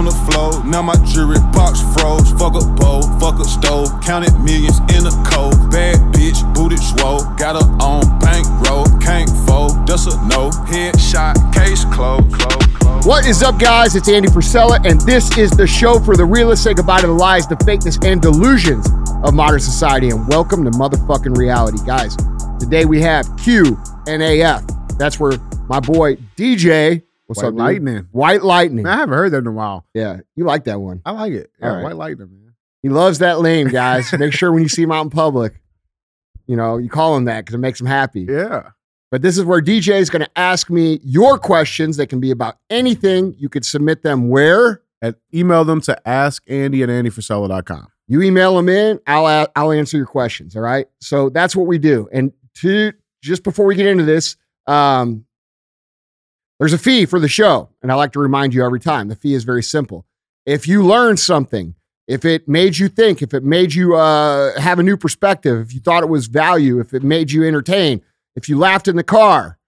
on the floor. Now my jewelry box froze. Fuck a bowl, fuck a stove. Counted millions in a cold. Bad bitch, booted swole. Got her on bankroll. Can't fold, that's a no. Headshot, case closed. Close. What is up, guys? It's Andy Frisella, and this is the show for the realists. Say goodbye to the lies, the fakeness, and delusions of modern society, and welcome to motherfucking reality, guys. Today we have Q and AF. That's where my boy DJ. What's White up, dude? Lightning. White Lightning. Man, I haven't heard that in a while. Yeah, you like that one. I like it. Yeah, right. White Lightning, man. He loves that name, guys. Make sure when you see him out in public, you know, you call him that because it makes him happy. Yeah. But this is where DJ is going to ask me your questions. They can be about anything. You could submit them where? And email them to askandy at andyfrisella.com. You email them in, I'll I'll answer your questions. All right. So that's what we do. And to just before we get into this, um, there's a fee for the show, and I like to remind you every time. The fee is very simple. If you learn something, if it made you think, if it made you uh, have a new perspective, if you thought it was value, if it made you entertain, if you laughed in the car,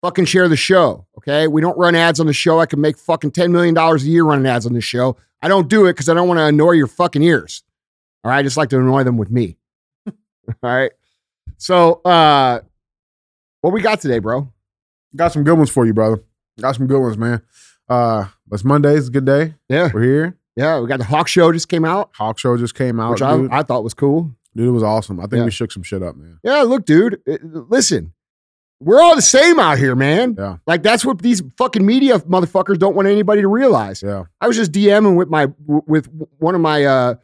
fucking share the show. Okay. We don't run ads on the show. I can make fucking $10 million a year running ads on this show. I don't do it because I don't want to annoy your fucking ears. All right. I just like to annoy them with me. All right. So, uh, what we got today, bro? Got some good ones for you, brother. Got some good ones, man. Uh, but it's Monday. It's a good day. Yeah. We're here. Yeah. We got the Hawk Show just came out, Hawk Show just came out. which I. I thought was cool. dude, it was awesome. I think Yeah. we shook some shit up, man. Yeah. Look, dude, it- listen, we're all the same out here, man. Yeah. Like, that's what these fucking media motherfuckers don't want anybody to realize. Yeah. I was just DMing with my with one of my uh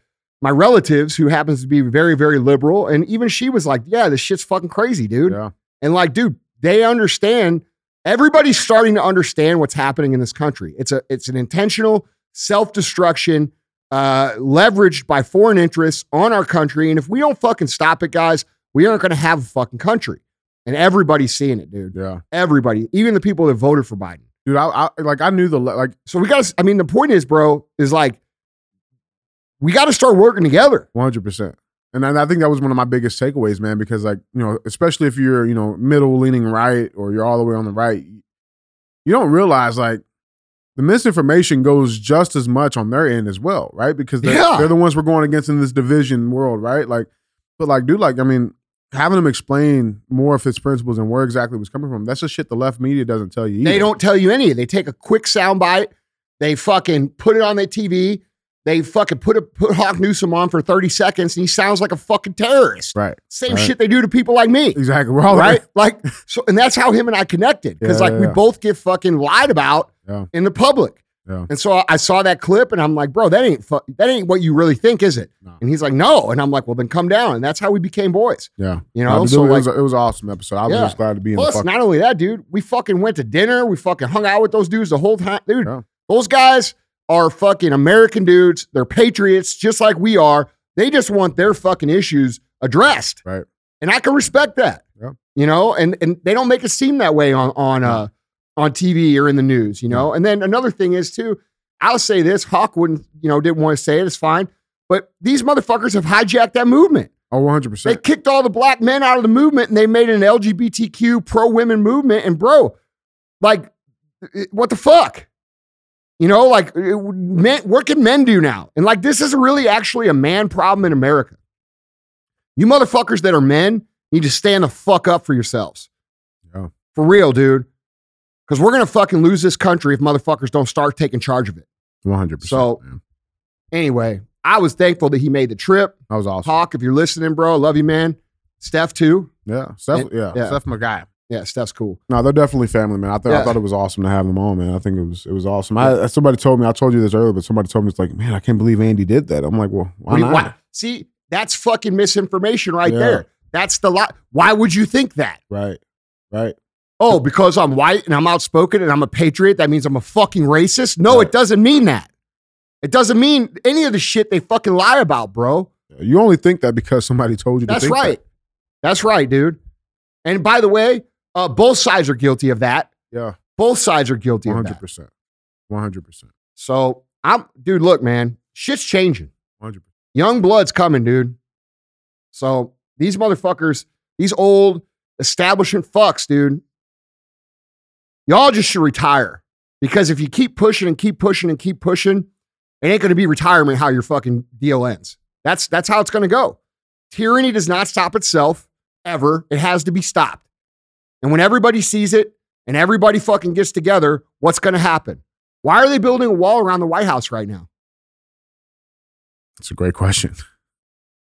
my relatives who happens to be very very liberal, and even she was like, "Yeah, this shit's fucking crazy, dude." Yeah. And like, dude, they understand. Everybody's starting to understand what's happening in this country. It's a it's an intentional self destruction, uh, leveraged by foreign interests on our country. And if we don't fucking stop it, guys, we aren't going to have a fucking country. And everybody's seeing it, dude. Yeah. Everybody, even the people that voted for Biden. Dude, I, I like I knew the like So we got I mean, the point is, bro, is like, we got to start working together. 100%. And I, I think that was one of my biggest takeaways, man, because like, you know, especially if you're, you know, middle leaning right or you're all the way on the right, you don't realize like the misinformation goes just as much on their end as well, right? Because they're, Yeah. they're the ones we're going against in this division world, right? Like, but like, dude, like, I mean, having them explain more of its principles and where exactly it was coming from, that's the shit the left media doesn't tell you. They don't tell you any. They take a quick soundbite, they fucking put it on their TV, they fucking put a, put Hawk Newsom on for 30 seconds, and he sounds like a fucking terrorist. Right. Same Right. shit they do to people like me. Exactly. We're all Right? Like, so, and that's how him and I connected because, Yeah, like, yeah, we yeah. both get fucking lied about in the public. Yeah. And so I saw that clip and I'm like, bro, that ain't fu- that ain't what you really think, is it? No. And he's like, no. And I'm like, well, then come down. And that's how we became boys. Yeah. You know, so it, like, was, it was an awesome episode. I was just glad to be in the plus, not only that, dude, we fucking went to dinner. We fucking hung out with those dudes the whole time. Dude, those guys are fucking American dudes. They're patriots, just like we are. They just want their fucking issues addressed. Right. And I can respect that. Yeah. You know, and and they don't make it seem that way on on uh on TV or in the news, you know. And then another thing is too, I'll say this, Hawk wouldn't, you know, didn't want to say it, it's fine. But these motherfuckers have hijacked that movement. Oh, 100%. They kicked all the black men out of the movement and they made an LGBTQ pro women movement. And bro, like, what the fuck? You know, like, uh, men, what can men do now? And like, this is really actually a man problem in America. You motherfuckers that are men need to stand the fuck up for yourselves. Yeah. For real, dude. Because we're going to fucking lose this country if motherfuckers don't start taking charge of it. 100%. So- man. Anyway, I was thankful that he made the trip. that was awesome. Hawk, if you're listening, bro, love you, man. Steph, too. Yeah. Steph, And- yeah. yeah. Steph, my guy. Yeah, Steph's cool. No, they're definitely family, man. I, th- Yeah. I thought it was awesome to have them on, man. I think it was it was awesome. I, somebody told me, I told you this earlier, but somebody told me, it's like, man, I can't believe Andy did that. I'm like, well, why not? why- See, that's fucking misinformation right Yeah. there. That's the lot. Why would you think that? Right. Right. Oh, because I'm white and I'm outspoken and I'm a patriot, that means I'm a fucking racist? No, Right. it doesn't mean that. It doesn't mean any of the shit they fucking lie about, bro. You only think that because somebody told you to That's right. That's right, dude. And by the way, uh, both sides are guilty of that. Yeah. Both sides are guilty of that. 100%. 100%. So I'm, dude, look, man, shit's changing. 100%. Young blood's coming, dude. So these motherfuckers, these old establishment fucks, dude, y'all just should retire. Because if you keep pushing and keep pushing and keep pushing, It ain't going to be retirement how your fucking deal ends. That's that's how it's going to go. Tyranny does not stop itself ever. It has to be stopped. And when everybody sees it and everybody fucking gets together, what's going to happen? Why are they building a wall around the White House right now? That's a great question.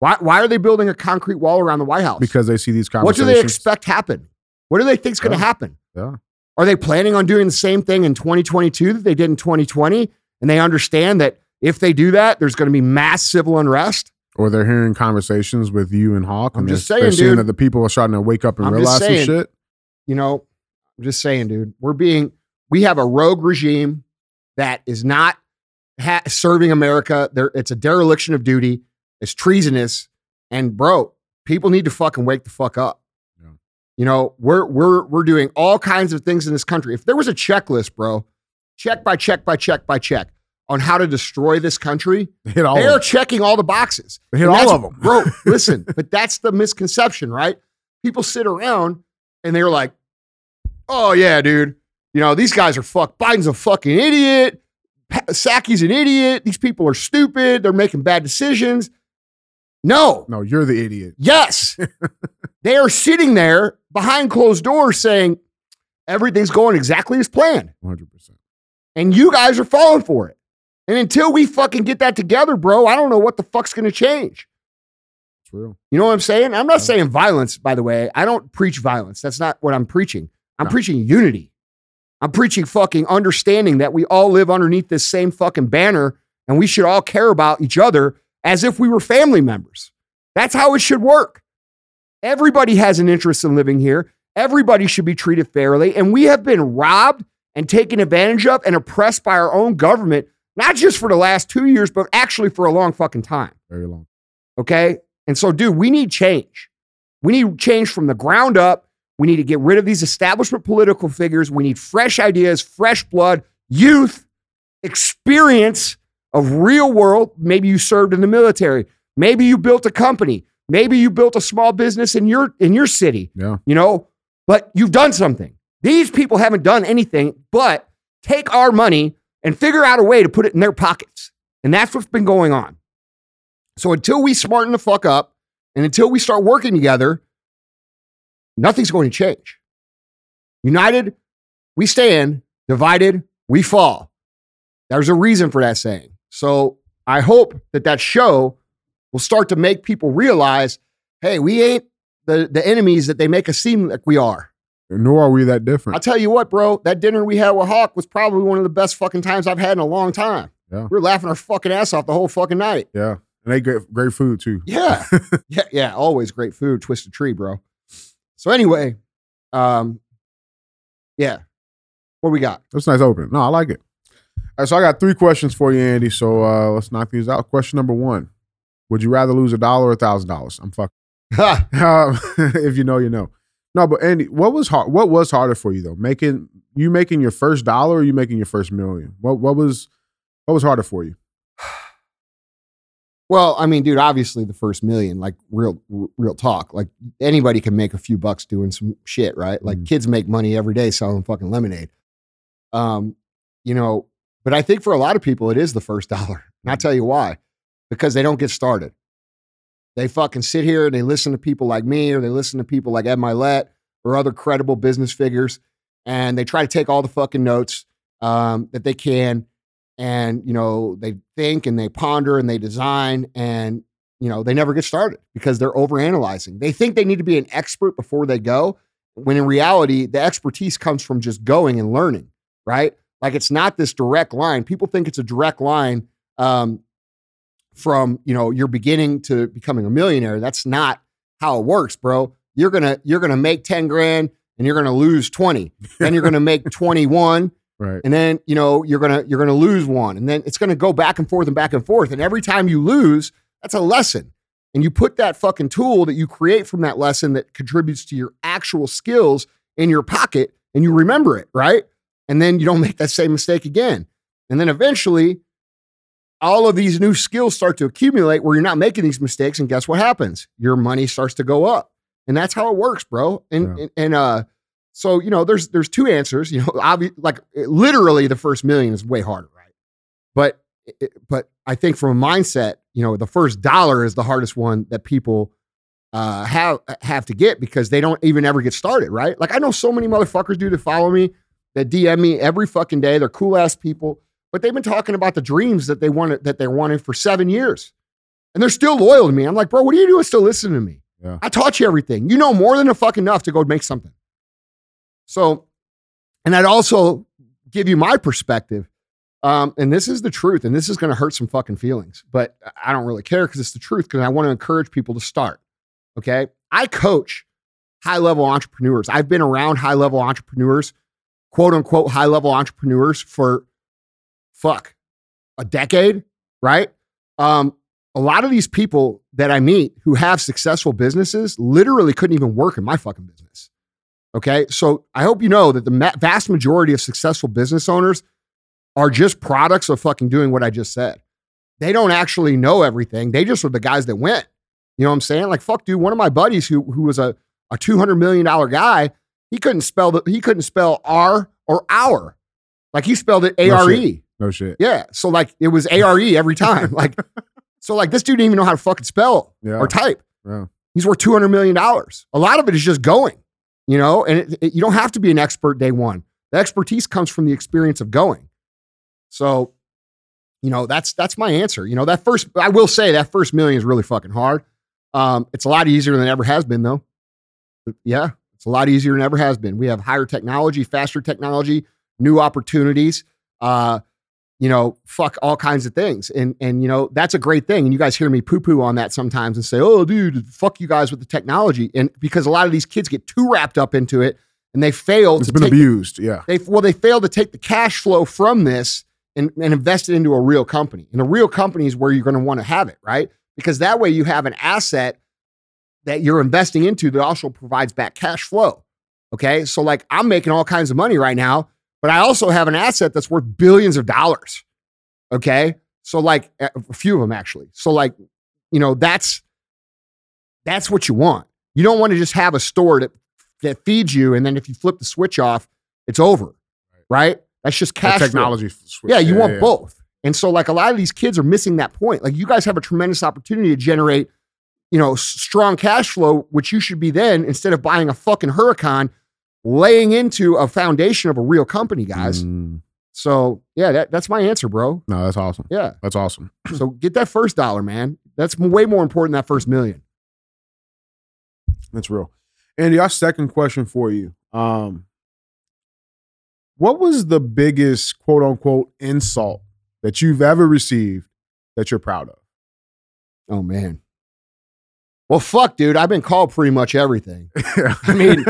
Why, why are they building a concrete wall around the White House? Because they see these conversations. what do they expect happen? What do they think is going to Yeah. happen? Yeah. Are they planning on doing the same thing in 2022 that they did in 2020? And they understand that if they do that, there's going to be mass civil unrest. Or they're hearing conversations with you and Hawk, I'm and just they're, saying, they're seeing that the people are starting to wake up and I'm realize some shit. You know, I'm just saying, dude, we're being, we have a rogue regime that is not ha- serving America. There, it's a dereliction of duty. It's treasonous. And bro, people need to fucking wake the fuck up. Yeah. You know, we're we're we're doing all kinds of things in this country. If there was a checklist, bro, check by check by check by check on how to destroy this country, They hit all they of are checking all the boxes. They hit all of them. bro. Listen, but that's the misconception, right? People sit around and they're like, "Oh yeah, dude, you know these guys are fuck. Biden's a fucking idiot. Psaki's an idiot. These people are stupid. They're making bad decisions." No, No, you're the idiot. yes, they are sitting there behind closed doors saying everything's going exactly as planned, 100%. and you guys are falling for it. And until we fucking get that together, bro, I don't know what the fuck's going to change. It's real. You know what I'm saying? I'm not Yeah. saying violence, by the way. I don't preach violence. That's not what I'm preaching. I'm No. preaching unity. I'm preaching fucking understanding that we all live underneath this same fucking banner and we should all care about each other as if we were family members. That's how it should work. Everybody has an interest in living here. Everybody should be treated fairly. And we have been robbed and taken advantage of and oppressed by our own government, not just for the last two years, but actually for a long fucking time. Very long. Okay. And so, dude, we need change. We need change from the ground up. We need to get rid of these establishment political figures. We need fresh ideas, fresh blood, youth, experience of real world. Maybe you served in the military. Maybe you built a company. Maybe you built a small business in your in your city. Yeah. You know, but you've done something. These people haven't done anything but take our money and figure out a way to put it in their pockets. And that's what's been going on. So until we smarten the fuck up and until we start working together, nothing's going to change. United, we stand. Divided, we fall. There's a reason for that saying. So I hope that that show will start to make people realize, hey, we ain't the, the enemies that they make us seem like we are. Nor are we that different. I'll tell you what, bro, that dinner we had with Hawk was probably one of the best fucking times I've had in a long time. Yeah. We were laughing our fucking ass off the whole fucking night. yeah. And they great, great food too. Yeah. yeah, yeah, always great food, twisted tree, bro. So anyway, um, yeah. What we got? That's nice opening. No, I like it. All right, so I got three questions for you, Andy. So uh, let's knock these out. Question number one: Would you rather lose a dollar or a thousand dollars? I'm fucking. Um, if you know, you know. No, but Andy, what was hard? What was harder for you though? Making you making your first dollar, or you making your first million? What what was what was harder for you? Well, I mean, dude, obviously the first million, like real, real talk. Like anybody can make a few bucks doing some shit, right? Like Mhm. kids make money every day selling fucking lemonade. Um, you know, but I think for a lot of people, it is the first dollar. And I'll tell you why. Because they don't get started. They fucking sit here and they listen to people like me or they listen to people like Ed Mylett or other credible business figures. And they try to take all the fucking notes um, that they can. And, you know, they think and they ponder and they design and, you know, they never get started because they're overanalyzing. They think they need to be an expert before they go, when in reality, the expertise comes from just going and learning, right? Like it's not this direct line. People think it's a direct line um, from you know your beginning to becoming a millionaire. That's not how it works, bro. You're gonna you're gonna make ten grand and you're gonna lose twenty. Then you're gonna make twenty one, Right. and then you know you're gonna you're gonna lose one, and then it's gonna go back and forth and back and forth. And every time you lose, that's a lesson. And you put that fucking tool that you create from that lesson that contributes to your actual skills in your pocket, and you remember it, right? And then you don't make that same mistake again. And then eventually, all of these new skills start to accumulate where you're not making these mistakes. And guess what happens? Your money starts to go up. And that's how it works, bro. And Yeah. and, and uh, so you know, there's there's two answers. You know, obvi- like literally the first million is way harder, right? But it- but I think from a mindset, you know, the first dollar is the hardest one that people uh, have have to get because they don't even ever get started, right? Like I know so many motherfuckers do that follow me that DM me every fucking day. They're cool ass people, but they've been talking about the dreams that they wanted that they wanted for seven years, and they're still loyal to me. I'm like, bro, what are you doing still listening to me? Yeah. I taught you everything. You know more than a fucking enough to go make something. So, and I'd also give you my perspective. Um, and this is the truth, and this is going to hurt some fucking feelings, but I don't really care because it's the truth. Because I want to encourage people to start. Okay, I coach high level entrepreneurs. I've been around high level entrepreneurs, quote unquote high level entrepreneurs for fuck a decade, right? Um, a lot of these people that I meet who have successful businesses literally couldn't even work in my fucking business. Okay. So I hope you know that the vast majority of successful business owners are just products of fucking doing what I just said. They don't actually know everything. They just are the guys that went. You know what I'm saying? Like, fuck, dude, one of my buddies who, who was a, a $200 million guy, he couldn't spell the, he couldn't spell R or hour. Like he spelled it A R E. No shit. Yeah. So like it was A R E every time. Like, so like this dude didn't even know how to fucking spell Yeah. or type. Yeah. He's worth two hundred million dollars. A lot of it is just going, you know, and it, it- you don't have to be an expert day one. The expertise comes from the experience of going. So, you know, that's that's my answer. You know, that first, I will say that first million is really fucking hard. Um, it's a lot easier than it ever has been, though. Yeah, it's a lot easier than ever has been. We have higher technology, faster technology, new opportunities. Uh, you know, fuck all kinds of things. And and you know, that's a great thing. And you guys hear me poo-poo on that sometimes and say, oh, dude, fuck you guys with the technology. And because a lot of these kids get too wrapped up into it and they fail It's to been take abused. Yeah. they well, they fail to take the cash flow from this and, and invest it into a real company. And a real company is where you're going to want to have it, right? Because that way you have an asset that you're investing into that also provides back cash flow. Okay. So like I'm making all kinds of money right now, but I also have an asset that's worth billions of dollars. Okay. So like a few of them actually. So like, you know, that's that's what you want. You don't want to just have a store that that feeds you and then if you flip the switch off, it's over. Right? That's just cash technology. switch. Yeah, you want yeah. both. And so, like, a lot of these kids are missing that point. Like, you guys have a tremendous opportunity to generate, you know, strong cash flow, which you should be then, instead of buying a fucking Huracan, laying into a foundation of a real company, guys. Mm. So, yeah, that, that's my answer, bro. No, that's awesome. Yeah. That's awesome. So, get that first dollar, man. That's way more important than that first million. That's real. Andy, our second question for you. Um, what was the biggest quote unquote insult that you've ever received that you're proud of? Oh, man. Well, fuck, dude. I've been called pretty much everything. I mean,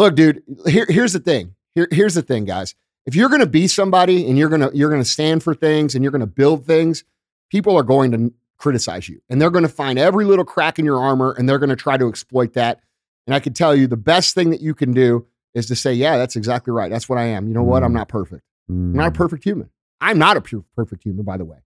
look, dude, here, here's the thing. Here, here's the thing, guys. If you're gonna be somebody and you're gonna you're gonna stand for things and you're gonna build things, people are going to criticize you. And they're gonna find every little crack in your armor and they're gonna try to exploit that. And I can tell you the best thing that you can do is to say, Yeah, that's exactly right. That's what I am. You know what? I'm Mm. not perfect. Mm. I'm not a perfect human. I'm not a pure perfect human, by the way.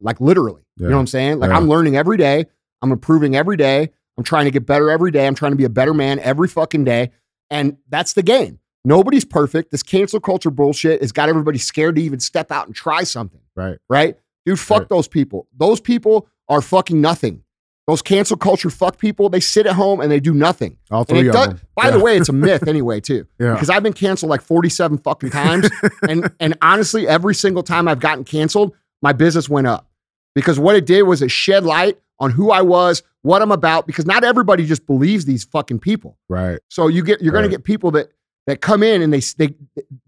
Like literally. You know what I'm saying? Like Yeah. I'm learning every day. I'm improving every day. I'm trying to get better every day. I'm trying to be a better man every fucking day. And that's the game. Nobody's perfect. This cancel culture bullshit has got everybody scared to even step out and try something, right. right? Dude, fuck Right. those people. Those people are fucking nothing. Those cancel culture fuck people, they sit at home and they do nothing. All three of does, them. by the way, it's a myth anyway, too yeah. because I've been canceled like 47 fucking times. and and honestly, every single time I've gotten canceled, my business went up. Because what it did was it shed light on who I was, what I'm about, because not everybody just believes these fucking people. right. So you get you're gonna get people that that come in and they they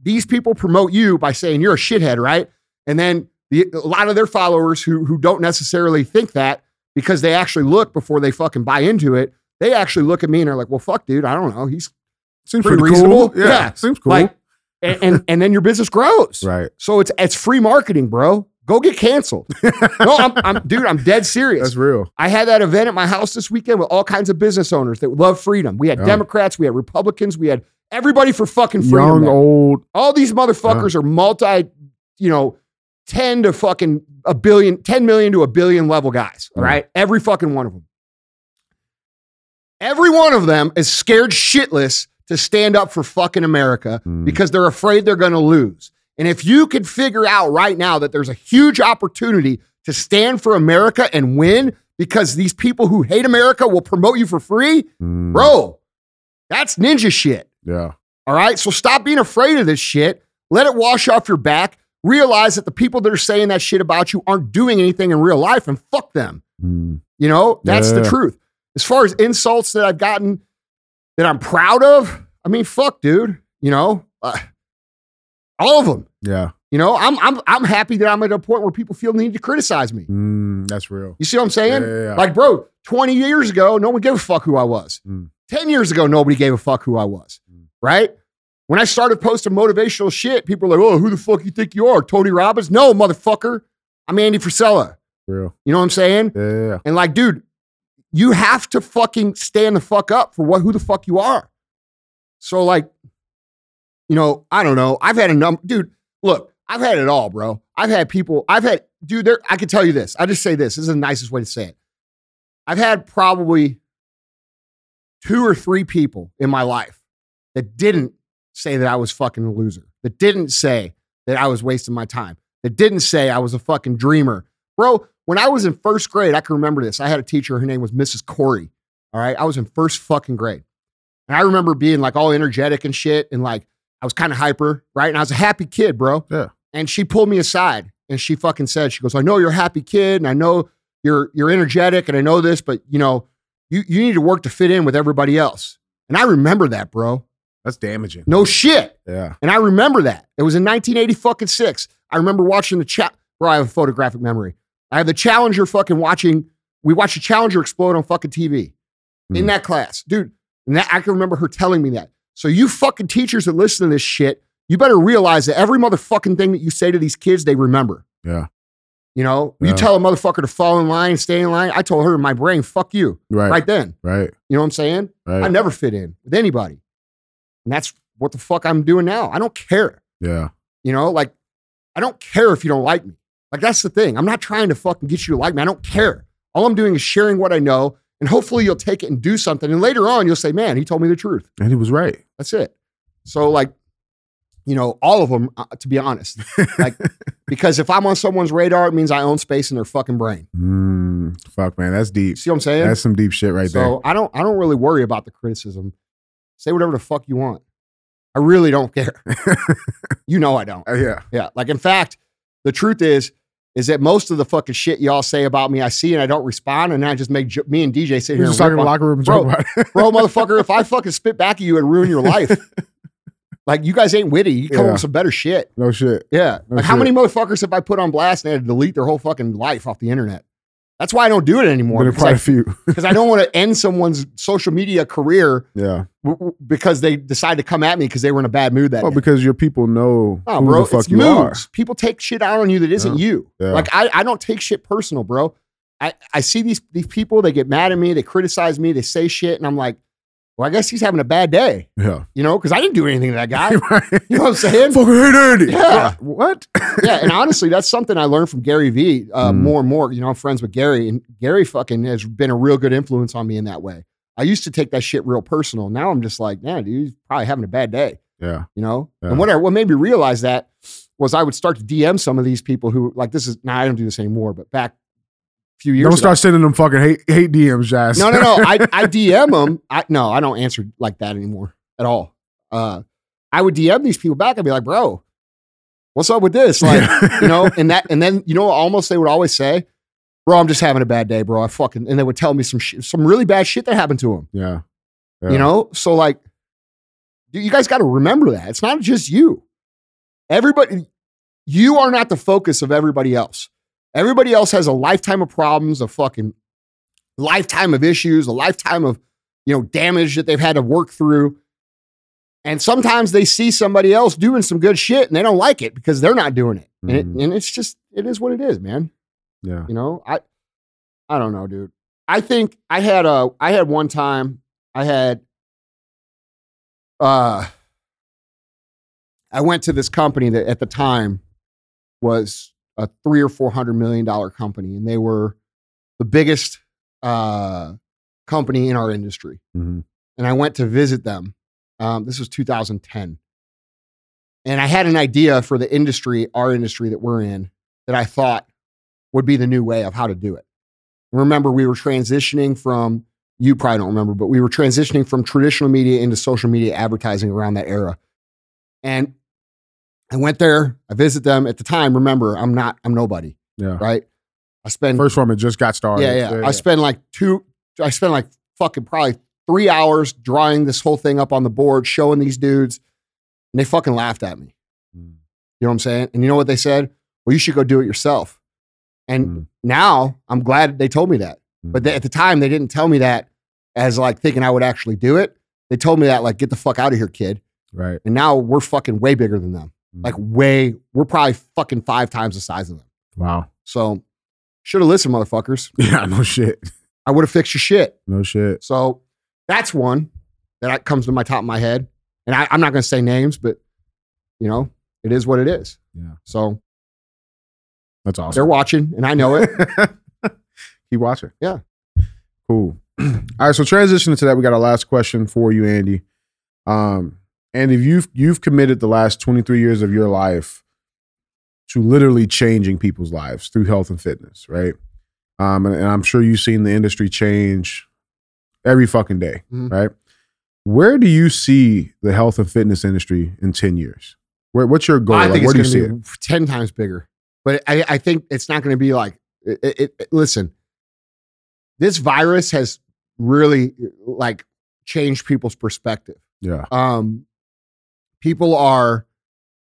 these people promote you by saying you're a shithead, right? And then the, a lot of their followers who who don't necessarily think that because they actually look before they fucking buy into it, they actually look at me and are like, well, fuck, dude, I don't know. He's Seems Pretty pretty, reasonable. cool. Yeah. Yeah. Seems cool. like, and, and and then your business grows. right. So it's it's free marketing, bro. Go get canceled. no, I'm, I'm dude. I'm dead serious. That's real. I had that event at my house this weekend with all kinds of business owners that love freedom. We had Yeah. Democrats, we had Republicans, we had everybody for fucking freedom. Young, there. old. All these motherfuckers are multi, you know, 10 to fucking a billion, 10 million to a billion level guys. All Yeah. right. Every fucking one of them. Every one of them is scared shitless to stand up for fucking America Mm. because they're afraid they're going to lose. And if you could figure out right now that there's a huge opportunity to stand for America and win because these people who hate America will promote you for free, Mm, bro, that's ninja shit. Yeah. All right. So stop being afraid of this shit. Let it wash off your back. Realize that the people that are saying that shit about you aren't doing anything in real life and fuck them. Mm, You know, that's the truth. As far as insults that I've gotten that I'm proud of, I mean, fuck, dude. You know, uh, all of them. yeah. You know, I'm I'm I'm happy that I'm at a point where people feel the need to criticize me. Mm, that's real. You see what I'm saying? Yeah, yeah, yeah. Like, bro, 20 years ago, no one gave a fuck who I was. Mm. 10 years ago, nobody gave a fuck who I was. Mm. Right? When I started posting motivational shit, people were like, oh, who the fuck you think you are? Tony Robbins? No, motherfucker. I'm Andy Frisella. Real. You know what I'm saying? Yeah, yeah, yeah. And like, dude, you have to fucking stand the fuck up for what who the fuck you are. So, like, you know, I don't know. I've had a number, dude. Look, I've had it all, bro. I've had people, I've had, dude, there, I can tell you this. I just say this. This is the nicest way to say it. I've had probably two or three people in my life that didn't say that I was fucking a loser, that didn't say that I was wasting my time, that didn't say I was a fucking dreamer. Bro, when I was in first grade, I can remember this. I had a teacher, her name was Mrs. Corey. All right. I was in first fucking grade. And I remember being like all energetic and shit. And like I was kind of hyper, right? And I was a happy kid, bro. Yeah. And she pulled me aside and she fucking said, she goes, I know you're a happy kid and I know you're you're energetic and I know this, but you know, you, you need to work to fit in with everybody else. And I remember that, bro. That's damaging. No shit. Yeah. And I remember that. It was in 1980 fucking six. I remember watching the chat. Bro, I have a photographic memory. I have the Challenger fucking watching. We watched the Challenger explode on fucking TV in Mm. that class, dude. And that, I can remember her telling me that. So you fucking teachers that listen to this shit, you better realize that every motherfucking thing that you say to these kids, they remember. Yeah. You know, Yeah. you tell a motherfucker to fall in line, stay in line. I told her in my brain, fuck you, Right. right then. Right. You know what I'm saying? Right. I never fit in with anybody. And that's what the fuck I'm doing now. I don't care. yeah. You know, like I don't care if you don't like me. Like that's the thing. I'm not trying to fucking get you to like me. I don't care. All I'm doing is sharing what I know, and hopefully you'll take it and do something. And later on, you'll say, "Man, he told me the truth." And he was right. That's it. So, like, you know, all of them, uh, to be honest, like, because if I'm on someone's radar, it means I own space in their fucking brain. Mm, fuck, man. That's deep. See what I'm saying? That's some deep shit right there. so I don't, I don't really worry about the criticism. Say whatever the fuck you want. I really don't care. You know I don't. Uh, yeah. Yeah. Like, in fact, the truth is, is that most of the fucking shit y'all say about me, I see and I don't respond, and then I just make me and DJ sit You're here and just talking in rip the on- locker room Bro, bro, motherfucker. If I fucking spit back at you and ruin your life, like you guys ain't witty. You come up with some better shit. no shit. Yeah. No like how many motherfuckers have I put on blast and had to delete their whole fucking life off the internet? That's why I don't do it anymore Been a because quite I, a few. because I don't want to end someone's social media career yeah. w- w- because they decide to come at me because they were in a bad mood that day. Well, day. because your people know No, who bro, the fuck you moods. People take shit out on you that isn't you. Yeah. Like I, I don't take shit personal, bro. I, I see these these people, they get mad at me, they criticize me, they say shit, and I'm like, well, I guess he's having a bad day. Yeah. you know, because I didn't do anything to that guy. right. You know what I'm saying? Fucking hate Andy. Yeah. What? yeah, and honestly, that's something I learned from Gary Vee uh, Mm. more and more. You know, I'm friends with Gary, and Gary fucking has been a real good influence on me in that way. I used to take that shit real personal. Now I'm just like, man, dude, he's probably having a bad day. yeah. you know? Yeah. And what, I, what made me realize that was I would start to DM some of these people who, like, this is, now I don't do this anymore, but back few years Don't ago. start sending them fucking hate hate DMs, Jazz. No, no, no. I, I DM them. I, no, I don't answer like that anymore at all. Uh, I would DM these people back. I'd be like, bro, what's up with this? Like, you know, and that, and then, you know, almost they would always say, bro, I'm just having a bad day, bro. I fucking, and they would tell me some shit, some really bad shit that happened to them. Yeah. Yeah. You know, so like, you you guys got to remember that it's not just you. Everybody, you are not the focus of everybody else. Everybody else has a lifetime of problems, a fucking lifetime of issues, a lifetime of you know damage that they've had to work through. And sometimes they see somebody else doing some good shit and they don't like it because they're not doing it. And, it, Mhm. and it's just it is what it is, man. Yeah. You know, I I don't know, dude. I think I had a I had one time I had uh I went to this company that at the time was a three or four hundred million dollar company, and they were the biggest uh company in our industry. Mhm. And I went to visit them. Um, this was 2010. And I had an idea for the industry, our industry that we're in, that I thought would be the new way of how to do it. Remember, we were transitioning from, you probably don't remember, but we were transitioning from traditional media into social media advertising around that era. And I went there, I visit them at the time. Remember, I'm not, I'm nobody, Yeah. right? I spend First one, it just got started. yeah, yeah. I spent like two, I spent like fucking probably three hours drawing this whole thing up on the board, showing these dudes, and they fucking laughed at me. Mm. You know what I'm saying? And you know what they said? Well, you should go do it yourself. And Mm. now I'm glad they told me that. But they, at the time, they didn't tell me that as like thinking I would actually do it. They told me that like, get the fuck out of here, kid. right. And now we're fucking way bigger than them. Like way, we're probably fucking five times the size of them. wow. So should have listened, motherfuckers. Yeah, no shit. I would have fixed your shit. No shit. So that's one that comes to my top of my head. And I, I'm not going to say names, but you know, it is what it is. Yeah. So That's awesome. they're watching and I know it. Keep watching. Yeah. Cool. All right. So transitioning to that, we got our last question for you, Andy. Um, Andy, you've you've committed the last 23 years of your life to literally changing people's lives through health and fitness, right? Um, and, and I'm sure you've seen the industry change every fucking day, Mhm. right? Where do you see the health and fitness industry in 10 years? Where, what's your goal? I Like, think where do you it's see going it? to be 10 times bigger. But I, I think it's not going to be like, it, it, it- listen, this virus has really like changed people's perspective. Yeah. Um, people are,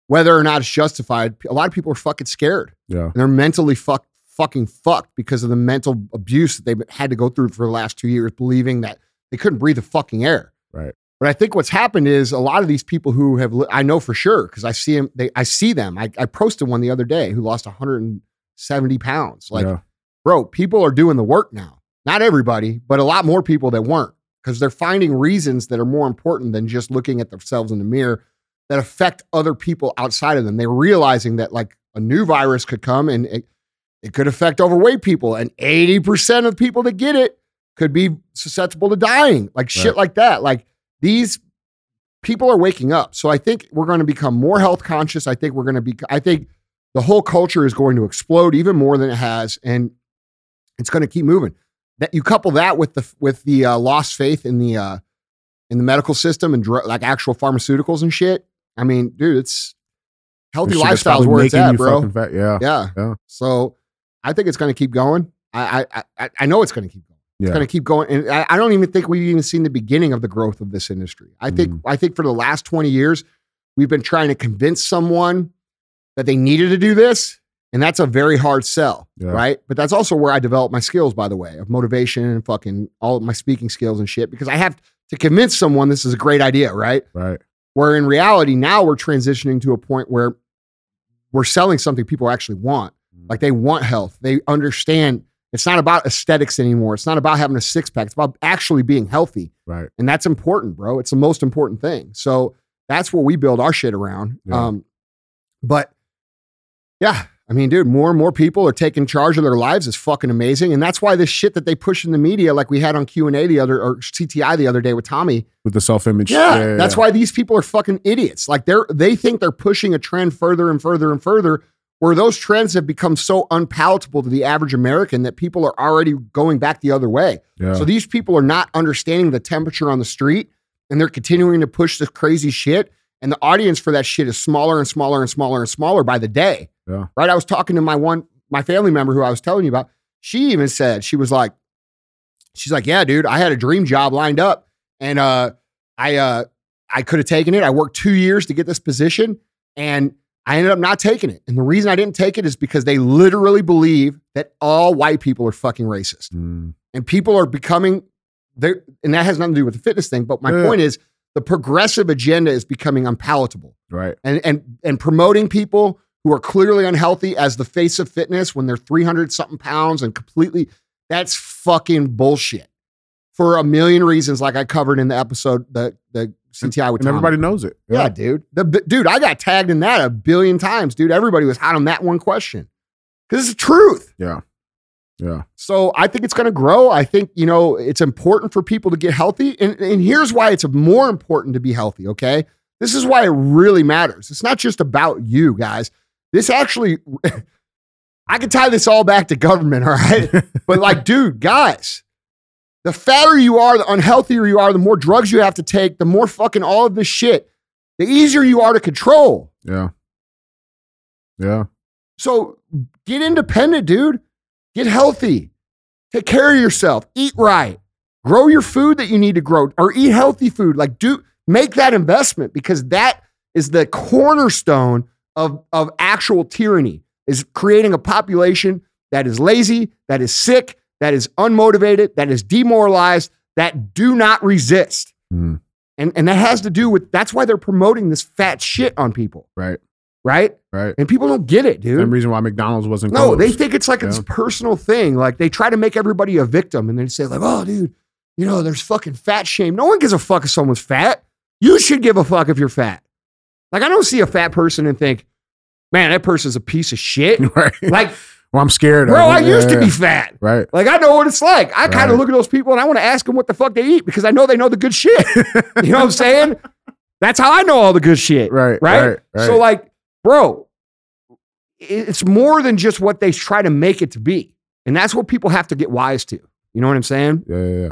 whether or not it's justified, a lot of people are fucking scared. Yeah. and they're mentally fuck, fucking fucked because of the mental abuse that they've had to go through for the last two years, believing that they couldn't breathe the fucking air. Right. But I think what's happened is a lot of these people who have, li- I know for sure because I see them, they, I see them. I, I posted one the other day who lost 170 pounds. Like, yeah. bro, people are doing the work now. Not everybody, but a lot more people that weren't because they're finding reasons that are more important than just looking at themselves in the mirror that affect other people outside of them. They're realizing that like a new virus could come and it, it could affect overweight people, and 80% of people that get it could be susceptible to dying, like shit Right. like that. Like these people are waking up. So I think we're going to become more health conscious. I think we're going to be, I think the whole culture is going to explode even more than it has. And it's going to keep moving. That you couple that with the with the uh, lost faith in the uh, in the medical system and dr- like actual pharmaceuticals and shit. I mean, dude, it's healthy lifestyle is where it's at, bro. Yeah. Yeah. Yeah. So I think it's going to keep going. I I I, I know it's going to keep going. It's Yeah. going to keep going, and I, I don't even think we've even seen the beginning of the growth of this industry. I think Mhm. I think for the last twenty years, we've been trying to convince someone that they needed to do this, and that's a very hard sell, Yeah. right? But that's also where I developed my skills, by the way, of motivation and fucking all of my speaking skills and shit, because I have to convince someone this is a great idea, right? Right. Where in reality, now we're transitioning to a point where we're selling something people actually want. Like they want health. They understand it's not about aesthetics anymore. It's not about having a six pack. It's about actually being healthy. Right. And that's important, bro. It's the most important thing. So that's what we build our shit around. Yeah. Um, but yeah, I mean, dude, more and more people are taking charge of their lives. is fucking amazing. And that's why this shit that they push in the media, like we had on Q&A the other, or CTI the other day with Tommy, With the self image. yeah, that's why these people are fucking idiots. Like they're they think they're pushing a trend further and further and further, where those trends have become so unpalatable to the average American that people are already going back the other way. Yeah. So these people are not understanding the temperature on the street, and they're continuing to push this crazy shit. And the audience for that shit is smaller and smaller and smaller and smaller by the day. Yeah. Right. I was talking to my one my family member who I was telling you about. She even said she was like, she's like, yeah, dude, I had a dream job lined up, and uh, I uh, I could have taken it. I worked two years to get this position, and I ended up not taking it. And the reason I didn't take it is because they literally believe that all white people are fucking racist Mm, and people are becoming there and that has nothing to do with the fitness thing but my Yeah. point is the progressive agenda is becoming unpalatable. Right. and and and promoting people who are clearly unhealthy as the face of fitness when they're 300 something pounds and completely that's fucking bullshit. For a million reasons like i covered in the episode the the cti with And everybody knows it. yeah dude. The dude i got tagged in that a billion times dude. Everybody was hot on that one question. Because it's the truth. Yeah. Yeah. so I think it's going to grow. I think, you know, it's important for people to get healthy. And, and here's why it's more important to be healthy. Okay. this is why it really matters. It's not just about you guys. This actually, I could tie this all back to government, all right? but like, dude, guys, the fatter you are, the unhealthier you are, the more drugs you have to take, the more fucking all of this shit, the easier you are to control. Yeah. Yeah. So get independent, dude. Get healthy. Take care of yourself. Eat right. Grow your food that you need to grow or eat healthy food. Like do make that investment because that is the cornerstone of, of actual tyranny is creating a population that is lazy, that is sick, that is unmotivated, that is demoralized, that do not resist. Mm. And, and that has to do with that's why they're promoting this fat shit on people, Right. Right? Right. And people don't get it, dude. Same reason why McDonald's wasn't No, closed. they think it's like Yeah. a personal thing. Like they try to make everybody a victim and they say, like, oh, dude, you know, there's fucking fat shame. No one gives a fuck if someone's fat. You should give a fuck if you're fat. Like, I don't see a fat person and think, man, that person's a piece of shit. right. Like, well, I'm scared. bro, I used to be fat. Right. Like, I know what it's like. I kind of look at those people and I want to ask them what the fuck they eat because I know they know the good shit. you know what I'm saying? That's how I know all the good shit Right. right? Right. right. So, like, bro, it's more than just what they try to make it to be. And that's what people have to get wise to. You know what I'm saying? yeah, yeah, yeah.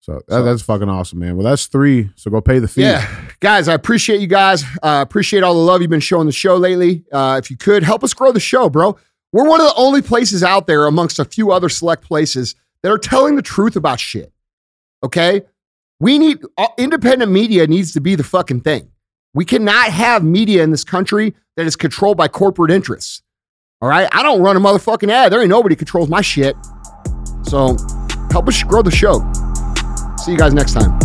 So, that, So- that's fucking awesome, man. Well, that's three. So go pay the fee. Yeah. Guys, I appreciate you guys. Uh, appreciate all the love you've been showing the show lately. Uh, if you could, help us grow the show, bro. We're one of the only places out there amongst a few other select places that are telling the truth about shit. Okay? We need uh, independent media needs to be the fucking thing. We cannot have media in this country that is controlled by corporate interests. All right. I don't run a motherfucking ad. There ain't nobody controls my shit. So help us grow the show. See you guys next time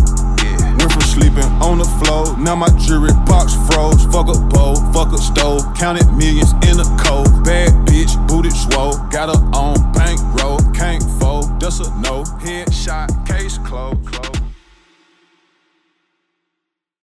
sleeping on the floor. Now my jewelry box froze. Fuck bowl, fuck stove. Counted millions in a cold. Bad bitch, booted swole. Got her on. Can't fold, does a no head.